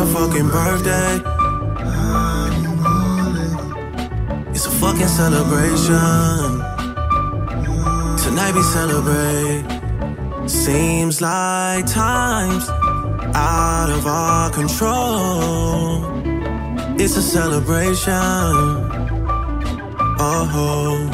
your fucking birthday. It's a fucking celebration. Tonight we celebrate. Seems like time's out of our control. It's a celebration. Oh.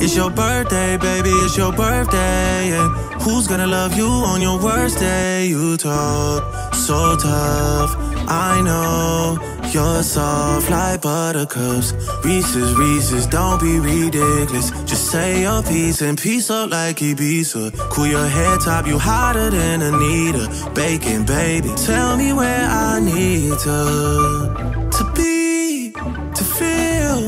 It's your birthday, baby, it's your birthday. And who's gonna love you on your worst day? You talk so tough, I know. You're soft like buttercups. Reese's, Reese's, don't be ridiculous. Just say your piece and piece up like Ibiza. Cool your head top, you hotter than Anita. Bacon, baby, tell me where I need to, to be, to feel,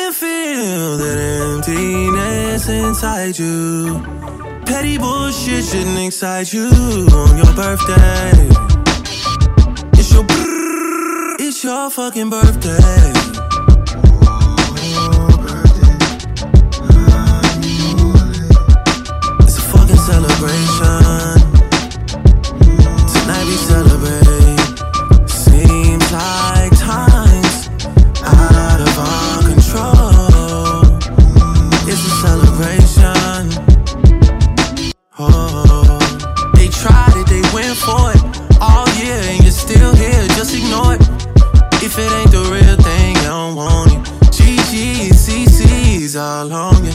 and feel that emptiness inside you. Petty bullshit shouldn't excite you on your birthday. Your fucking birthday. It's a fucking celebration. Tonight we celebrate. Seems like time's out of our control. It's a celebration. Oh, they tried it, they went for it all year, and you're still here. Just ignore it. If it ain't the real thing, you don't want it. GG, CC's all on you.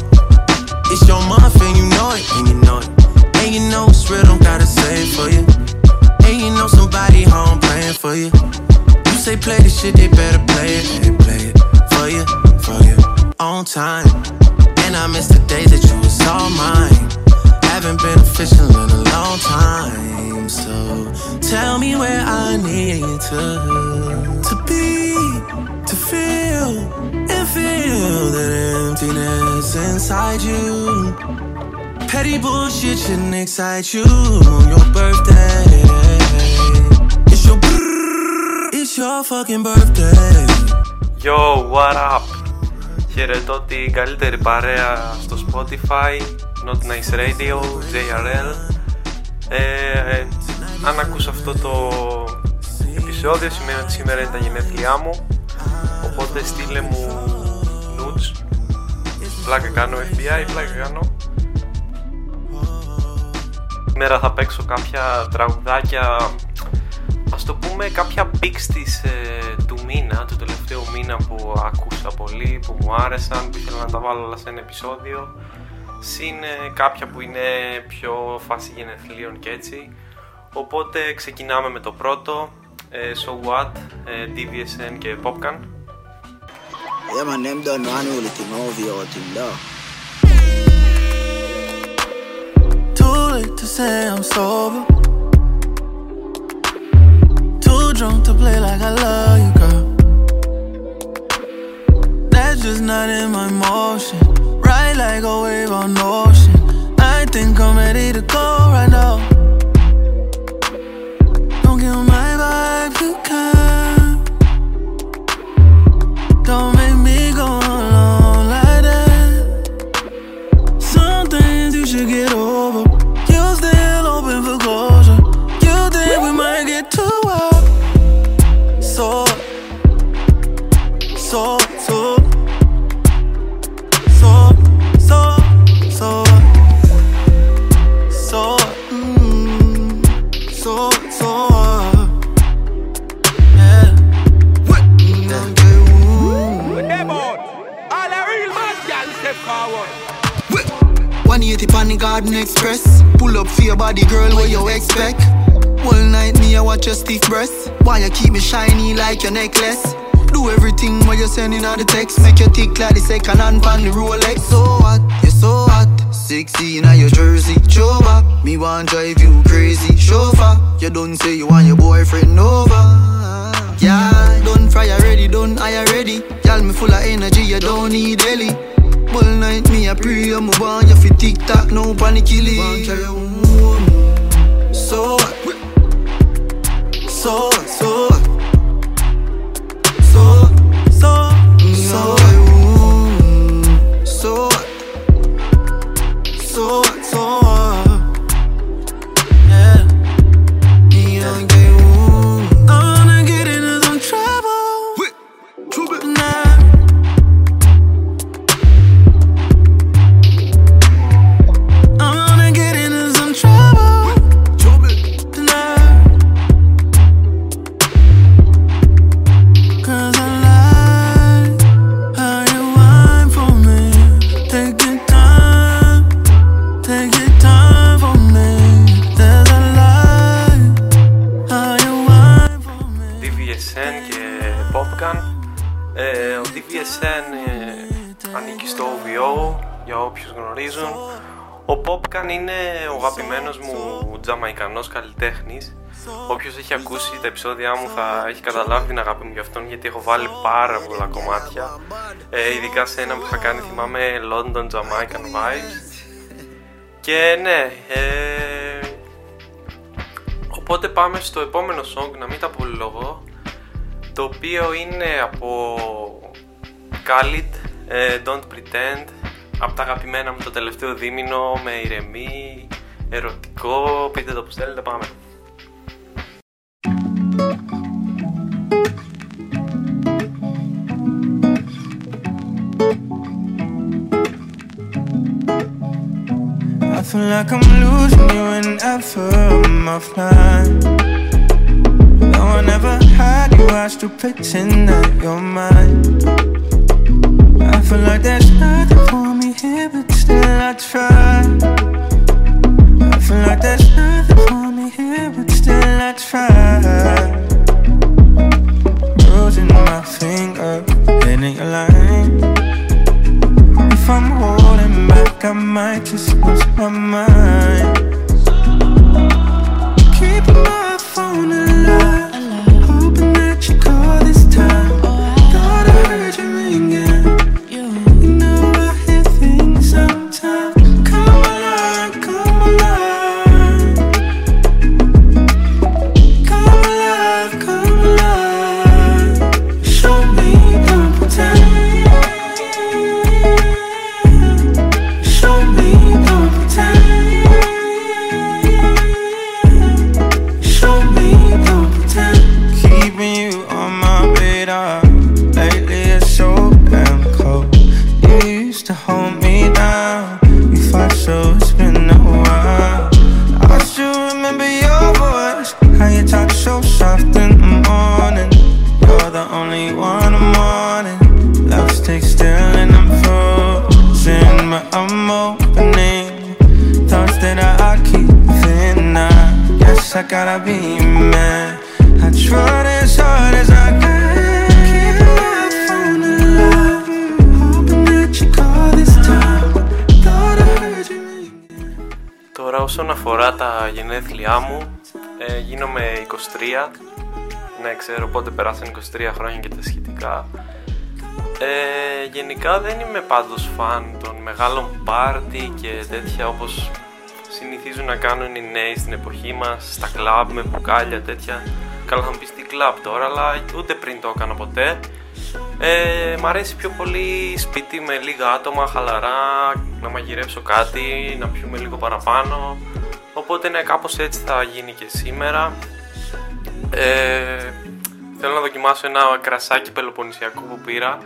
It's your month, and you know it, and you know it. And you know it's real, don't gotta say it for you. And you know somebody home praying for you. You say play the shit, they better play it, they play it for you, for you, on time. And I miss the days that you was all mine. Haven't been official in a long time, so tell me where I need to and feel that emptiness inside you. Petty bullshit shouldn't excite you on your birthday. It's your brrr, it's your fucking birthday. Yo, what up! Χαιρετώ την καλύτερη παρέα στο Spotify, Not Nice Radio, JRL. Ε, ε, αν ακούς αυτό το επεισόδιο σημαίνει ότι σήμερα είναι τα γενέθλιά μου οπότε στείλε μου nudes πλάκα κάνω FBI, πλάκα κάνω. Σήμερα θα παίξω κάποια τραγουδάκια ας το πούμε κάποια picks της, ε, του μήνα, του τελευταίου μήνα που άκουσα πολύ, που μου άρεσαν, που ήθελα να τα βάλω όλα σε ένα επεισόδιο. Συν ε, κάποια που είναι πιο φάση γενεθλίων και έτσι. Οπότε ξεκινάμε με το πρώτο ε, So What, ε, DVSN και Popcan Yeah, man, them done one whole thing over your thing. Too late to say I'm sober. Too drunk to play like I love you, girl. That's just not in my motion. Ride like a wave on ocean. I think I'm ready to go right now. Garden Express. Pull up for your body, girl, what you expect? All night, me, I watch your stiff breasts. Why you keep me shiny like your necklace? Do everything while you're sending out the text. Make your tick like the second hand on the Rolex. So hot, you're so hot. 16 in your jersey, show back. Me want drive you crazy, chauffeur. You don't say you want your boyfriend over. Yeah, done fry already, done I already. Y'all me full of energy, you don't need Ellie. All night me a pray, I'm a want you fi tick tock, no panic. So, είναι ο αγαπημένος μου τζαμαϊκανός καλλιτέχνης. Όποιος έχει ακούσει τα επεισόδια μου θα έχει καταλάβει την αγάπη μου για αυτόν γιατί έχω βάλει πάρα πολλά κομμάτια. Ε, ειδικά σε ένα που θα κάνει θυμάμαι London Jamaican Vibes. Και ναι, ε, οπότε πάμε στο επόμενο song, να μην τα πολυλογώ, το οποίο είναι από Khalid, ε, Don't Pretend, από τα αγαπημένα μου το τελευταίο δίμηνο, με ηρεμή, ερωτικό, πείτε το που θέλετε, πάμε. I feel like I'm losing you whenever I'm offline. No one ever had you, I still pretend that you're mine. I feel like there's nothing for me here, but still I try. I feel like there's nothing for me here, but still I try. Bruising my finger, hitting your line. If I'm holding back, I might just lose my mind. Αφορά τα γενέθλιά μου, ε, γίνομαι 23. Ναι, ξέρω πότε περάσαν 23 χρόνια και τα σχετικά. Ε, γενικά δεν είμαι πάντως φαν των μεγάλων πάρτι και τέτοια όπως συνηθίζουν να κάνουν οι νέοι στην εποχή μας, στα κλαμπ με μπουκάλια τέτοια. Καλά θα μου πεις τι κλαμπ τώρα, αλλά ούτε πριν το έκανα ποτέ. Ε, μ' αρέσει πιο πολύ σπίτι με λίγα άτομα, χαλαρά, να μαγειρέψω κάτι, να πιούμε λίγο παραπάνω. Οπότε ναι, κάπως έτσι θα γίνει και σήμερα. Ε, θέλω να δοκιμάσω ένα κρασάκι πελοποννησιακό που πήρα.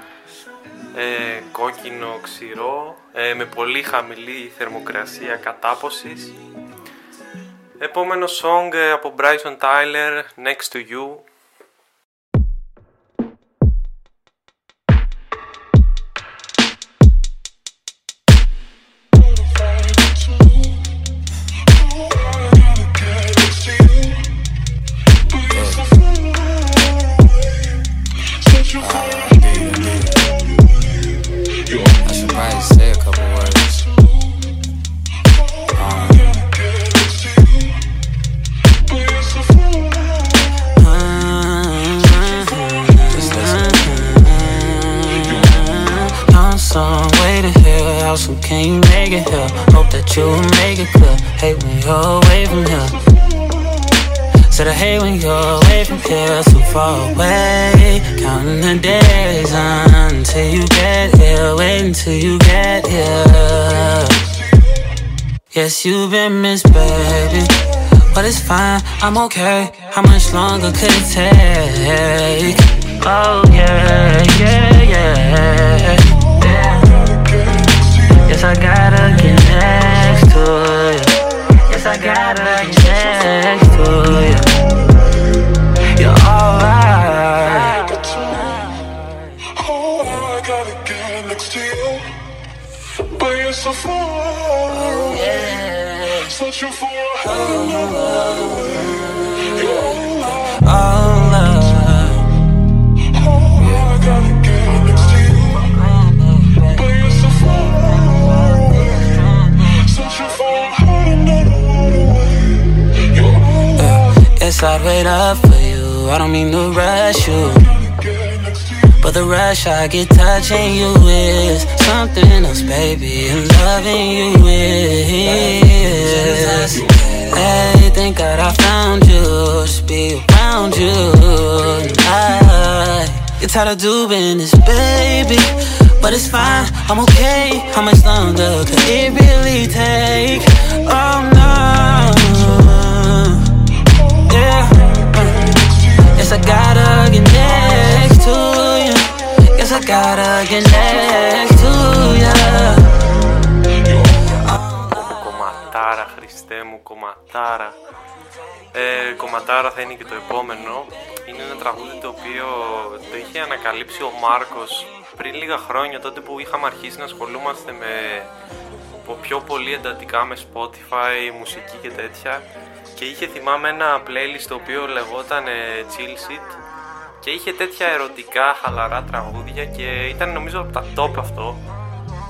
Ε, κόκκινο ξηρό, ε, με πολύ χαμηλή θερμοκρασία κατάποσης. Επόμενο song ε, από Bryson Tyler, Next to You. Get here. Yes, you've been missed, baby. But it's fine, I'm okay. How much longer could it take? Oh, yeah, yeah, yeah. Yes, I gotta get next to you. Yes, I gotta get next to you. I'd wait up for you. I don't mean to rush you. But the rush I get touching you is something else, baby. And loving you is. Hey, thank God I found you. Just be around you. I get tired of doing this, baby. But it's fine, I'm okay. How much longer could it really take? Oh no. Yes, I gotta get next to you. Yes, I gotta get next to you. Κομματάρα, Χριστέ μου, κομματάρα. Ε, κομματάρα θα είναι και το επόμενο. Είναι ένα τραγούδι το οποίο το είχε ανακαλύψει ο Μάρκος πριν λίγα χρόνια, τότε που είχαμε αρχίσει να ασχολούμαστε με πιο πολύ εντατικά με Spotify, μουσική και τέτοια και είχε θυμάμαι ένα playlist το οποίο λεγόταν ε, Chill Shit. Και είχε τέτοια ερωτικά χαλαρά τραγούδια και ήταν νομίζω από τα top αυτό.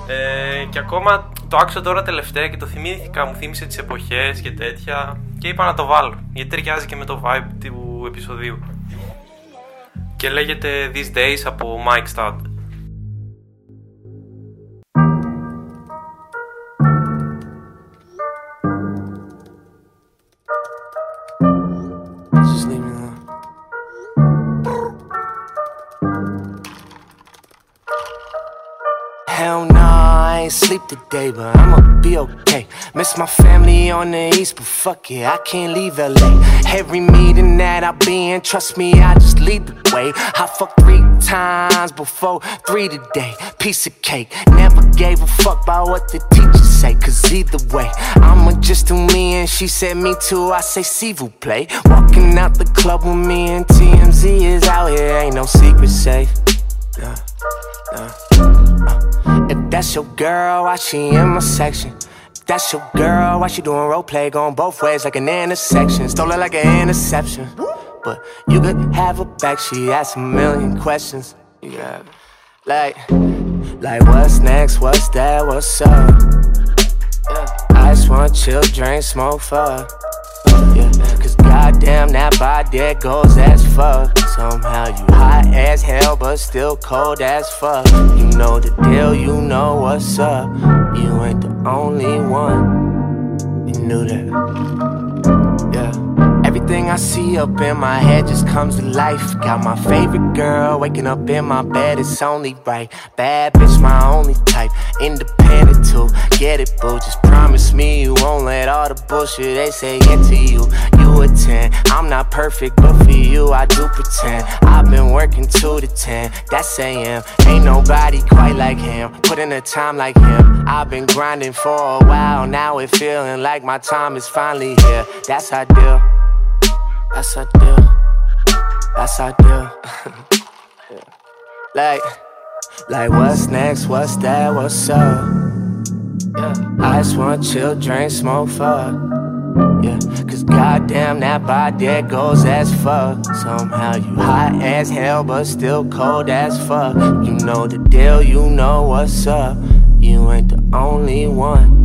Ε, και ακόμα το άκουσα τώρα τελευταία και το θυμήθηκα, μου θύμισε τις εποχές και τέτοια. Και είπα να το βάλω γιατί ταιριάζει και με το vibe του επεισοδίου. Και λέγεται These Days από Mike Stud sleep today, but I'ma be okay. Miss my family on the east, but fuck it, I can't leave LA. Every meeting that I be in, trust me, I just lead the way. I fucked three times before three today. Piece of cake, never gave a fuck about what the teachers say, cause either way, I'ma just do me and she said me too. I say, see vous play. Walking out the club with me and TMZ is out here, ain't no secret safe. If that's your girl, why she in my section? If that's your girl, why she doing role play going both ways like an intersection? Stole it like an interception. But you could have her back, she asked a million questions. Have Like, like what's next, what's that, what's up? Yeah. I just want chill, drink, smoke, fuck. Yeah, cause goddamn that body goes as fuck. Somehow you hot as hell, but still cold as fuck. You know the deal, you know what's up. You ain't the only one. You knew that. Everything I see up in my head just comes to life. Got my favorite girl waking up in my bed, it's only right. Bad bitch, my only type. Independent too. Get it, boo. Just promise me you won't let all the bullshit they say into you. You a 10. I'm not perfect, but for you, I do pretend. I've been working 2 to 10. That's AM. Ain't nobody quite like him. Put in a time like him. I've been grinding for a while. Now it feeling like my time is finally here. That's ideal. That's ideal. That's ideal. yeah. Like, like what's next? What's that? What's up? Yeah. I just want chill, drink, smoke, fuck. Yeah, cause goddamn that body goes as fuck. Somehow you hot as hell, but still cold as fuck. You know the deal, you know what's up. You ain't the only one.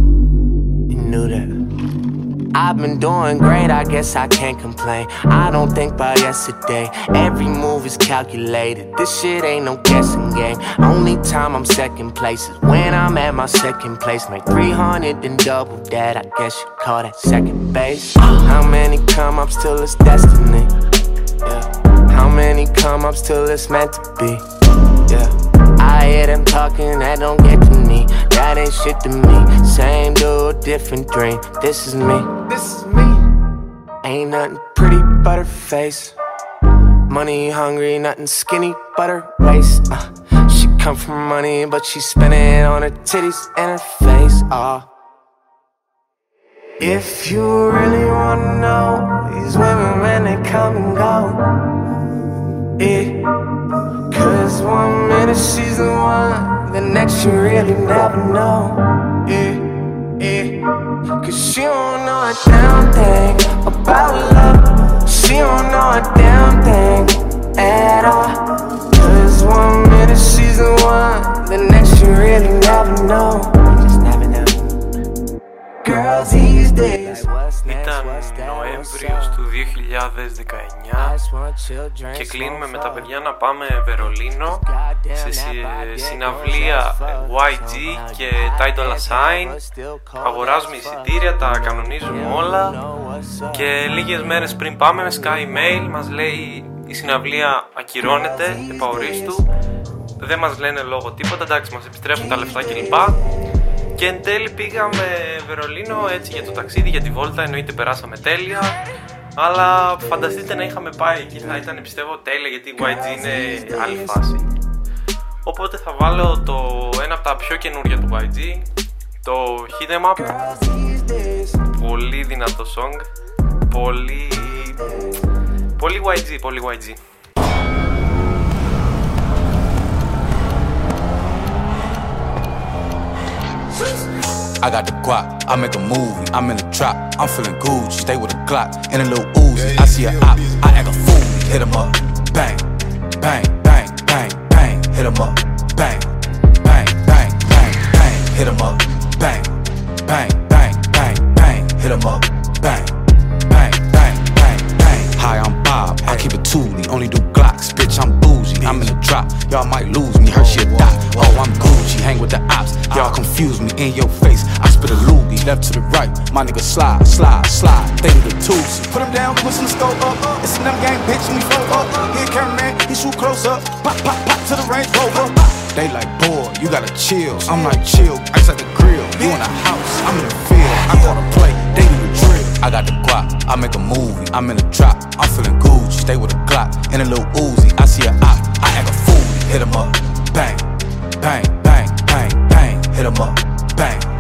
I've been doing great, I guess I can't complain. I don't think about yesterday. Every move is calculated. This shit ain't no guessing game. Only time I'm second place is when I'm at my second place. Make 300 and double that. I guess you call that second base. How many come ups till it's destiny? Yeah. How many come ups till it's meant to be? Yeah. I hear them talking, that don't get to me. That ain't shit to me. Same dude, different dream. This is me. This is me. Ain't nothing pretty but her face. Money hungry, nothing skinny but her waist. Uh, she come from money, but she spend it on her titties and her face. Uh. If you really wanna know, these women when they come and go. Yeah. Cause one minute she's the one, the next you really never know. Yeah, yeah. Cause she don't know a damn thing about love. She don't know a damn thing at all. Cause one minute she's the one, the next you really never know. Ήταν Νοέμβριος του του 2019 και κλείνουμε με τα παιδιά να πάμε Βερολίνο σε συναυλία YG και Tidal Assign. αγοράζουμε εισιτήρια, τα κανονίζουμε όλα. και λίγες μέρες πριν πάμε με Sky Mail μας λέει η συναυλία ακυρώνεται επαορίστου. δεν μας λένε λόγο τίποτα, εντάξει μας επιστρέφουν τα λεφτά κλπ και εν τέλει πήγαμε Βερολίνο έτσι για το ταξίδι, για τη βόλτα, εννοείται περάσαμε τέλεια. Αλλά φανταστείτε να είχαμε πάει εκεί, θα ήταν πιστεύω τέλεια γιατί η YG είναι άλλη φάση. Οπότε θα βάλω το ένα από τα πιο καινούργια του YG, το Hit Em Up. Πολύ δυνατό song, πολύ... Πολύ YG, πολύ YG. I got the guap, I make a movie, I'm in the trap, I'm feeling Gucci, stay with a Glock and a little Uzi. I see a op, I act a fool, hit him up, bang, bang, bang, bang, bang, hit him up, bang, bang, bang, bang, bang, hit him up, bang, bang, bang, bang, bang, hit him up, my nigga slide, slide, slide, they do the twos. Put him down, push the scope up, it's a them gang bitch, and we flow up. Here, cameraman, he shoot close up, pop, pop, pop to the Range Rover. They like, boy, you gotta chill. I'm like, chill, ice at the grill. You in the house, I'm in the field. I call the play, they need the drill. I got the guap, I make a movie, I'm in the trap, I'm feeling Gucci, stay with a Glock and a little Uzi. I see a op, I act a fool, hit him up, bang, bang, bang, bang, bang, hit him up, bang.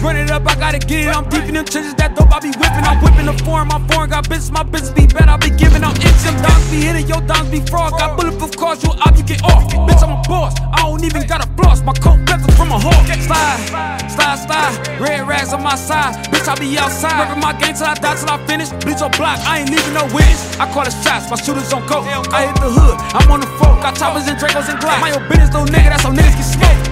Run it up, I gotta get it. I'm deep in them trenches, that dope I be whipping. I'm whipping the foreign, my foreign got business, my business be bad. I be giving out inch, them dogs be hitting, your dogs be fraud. Got bulletproof cars, you up, you get off. Bitch, I'm a boss, I don't even got a floss. My coat better from a hawk. Slide, slide, slide, red rags on my side. Bitch, I be outside. Ripping my game till I die, till I finish. Bleach on block, I ain't leaving no witness. I call the shots, my shooters on coke. I hit the hood, I'm on the fork. Got choppers and Dracos and Glock. My own business, little nigga, that's how niggas get smoked.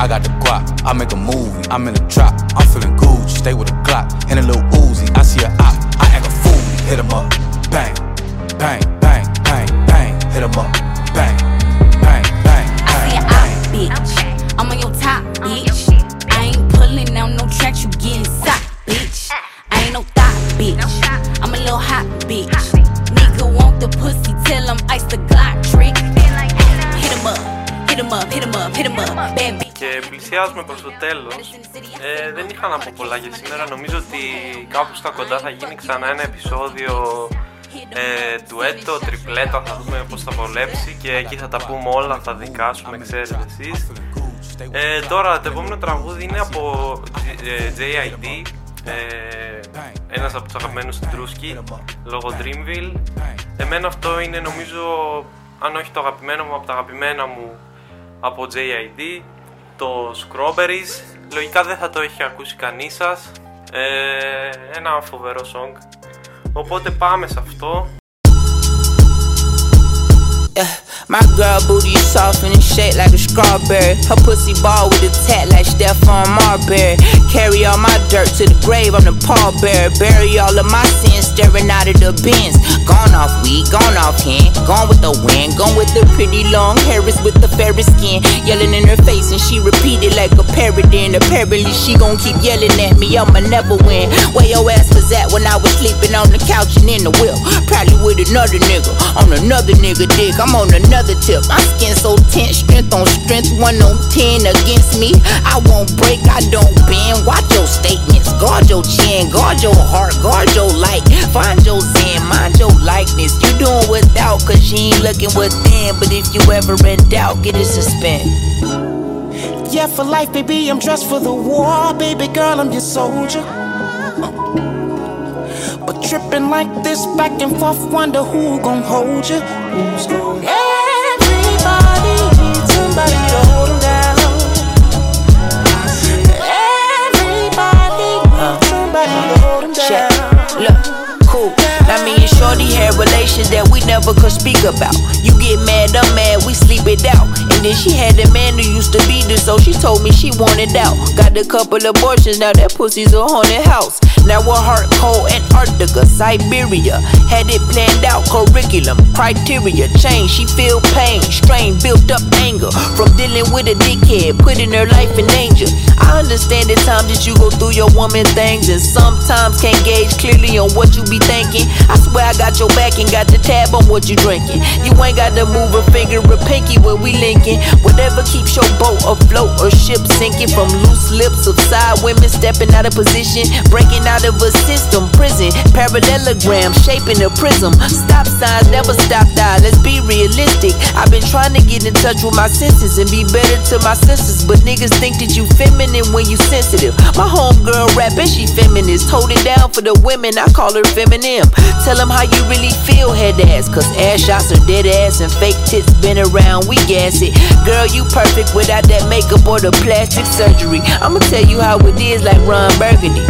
I got the guap, I make a movie, I'm in the trap, I'm feeling Gucci, stay with a Glock and a little Uzi. I see a op, I act a fool, hit him up, τέλος. Ε, δεν είχα να πω πολλά για σήμερα. Νομίζω ότι κάπου στα κοντά θα γίνει ξανά ένα επεισόδιο ε, ντουέτο, τριπλέτο, θα δούμε πώς θα βολέψει και εκεί θα τα πούμε όλα, θα δικάσουμε, ξέρετε εσείς. Ε, τώρα το επόμενο τραγούδι είναι από ε, JID, ε, ένας από τους αγαπημένους του Drewski, λόγω Dreamville. Εμένα αυτό είναι νομίζω, αν όχι το αγαπημένο μου, από τα αγαπημένα μου από JID, το Strawberries. Λογικά δεν θα το έχει ακούσει κανείς σας. Ε, ένα φοβερό song. Οπότε πάμε σε αυτό. Yeah, my girl booty is soft and it's shaped like a strawberry. Her pussy ball with a tat like Stephon Marbury. Carry all my dirt to the grave, I'm the pallbearer. Bury all of my sins, staring out of the bins. Gone off weed, gone off hand, gone with the wind, gone with the pretty long hairs with the fairest skin. Yelling in her face and she repeated like a parrot. And apparently she gon' keep yelling at me, I'ma never win. Where your ass was at when I was sleeping on the couch and in the wheel? Probably with another nigga, on another nigga dick. I'm on another tip. My skin so tense, strength on strength, one on ten against me. I won't break, I don't bend. Watch your statements, guard your chin, guard your heart, guard your light. Find your zen, mind your likeness. You doing without, cause you ain't looking within. But if you ever in doubt, get it suspend. Yeah, for life, baby, I'm dressed for the war. Baby girl, I'm your soldier. But tripping like this, back and forth, wonder who gon' hold you. Everybody Shorty had relations that we never could speak about. You get mad, I'm mad, we sleep it out. And then she had a man who used to beat her, so she told me she wanted out. Got a couple abortions, now that pussy's a haunted house. Now we're heart cold Antarctica, Siberia. Had it planned out, curriculum, criteria, change. She feel pain, strain, built up anger from dealing with a dickhead, putting her life in danger. I understand the times that you go through your woman things, and sometimes can't gauge clearly on what you be thinking. I swear I got your back and got the tab on what you drinking. You ain't got to move a finger or pinky when we linking. Whatever keeps your boat afloat or ship sinking from loose lips of side women stepping out of position, breaking out of a system, prison, parallelogram, shaping a prism. Stop signs never stop die. Let's be realistic. I've been trying to get in touch with my senses and be better to my senses, but niggas think that you feminine when you sensitive. My homegirl rapping, she feminist. Hold it down for the women, I call her feminine. Tell them how you really feel, head ass. Cause ass shots are dead ass and fake tits been around, we gas it. Girl, you perfect without that makeup or the plastic surgery. I'ma tell you how it is like Ron Burgundy.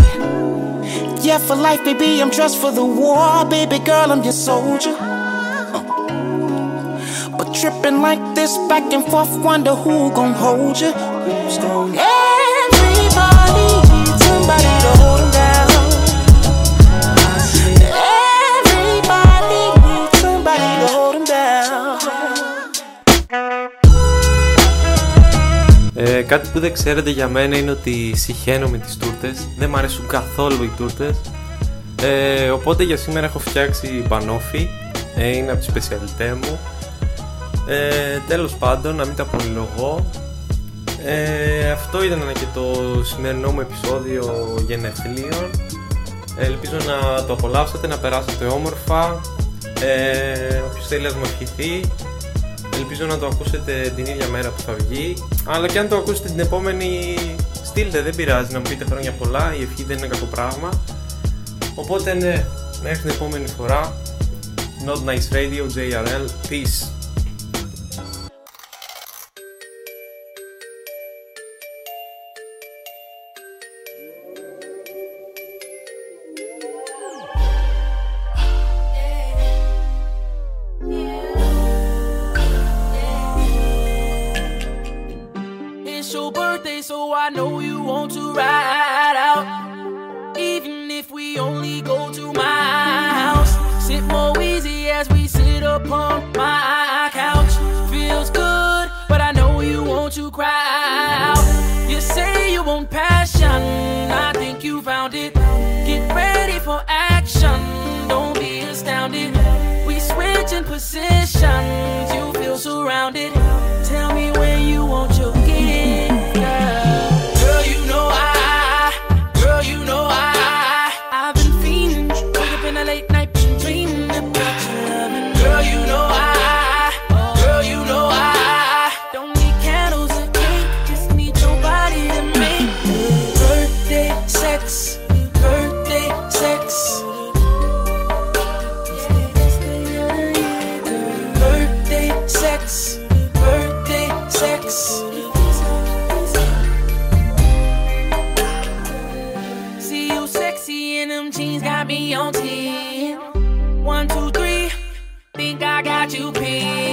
Yeah, for life, baby, I'm dressed for the war. Baby girl, I'm your soldier. Uh. But tripping like this back and forth, wonder who gon' hold you. Everybody Ε, κάτι που δεν ξέρετε για μένα είναι ότι συχαίνω με τις τούρτες. Δεν μου αρέσουν καθόλου οι τούρτες. Ε, οπότε για σήμερα έχω φτιάξει μπανόφι. Ε, είναι από τις σπεσιαλιτέ μου. Ε, τέλος πάντων, να μην τα πολυλογώ. Ε, αυτό ήταν και το σημερινό μου επεισόδιο γενεθλίων. Ελπίζω να το απολαύσατε, να περάσετε όμορφα. Ε, όποιος θέλει να μου ευχηθεί, Ελπίζω να το ακούσετε την ίδια μέρα που θα βγει. Αλλά και αν το ακούσετε την επόμενη, στείλτε, δεν πειράζει να μου πείτε χρόνια πολλά. Η ευχή δεν είναι κακό πράγμα. Οπότε ναι, μέχρι την επόμενη φορά. Not Nice Radio, JRL. Peace. As we sit upon my couch. Feels good, but I know you want to cry out. You say you want passion, I think you found it. Get ready for action, don't be astounded. We switch in positions, you feel surrounded. See you sexy in them jeans, got me on 10. One, two, three, think I got you pinned.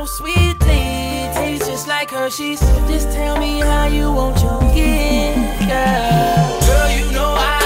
So sweetly, tastes just like Hershey's. Just tell me how you want your gift, girl. Girl, you know I,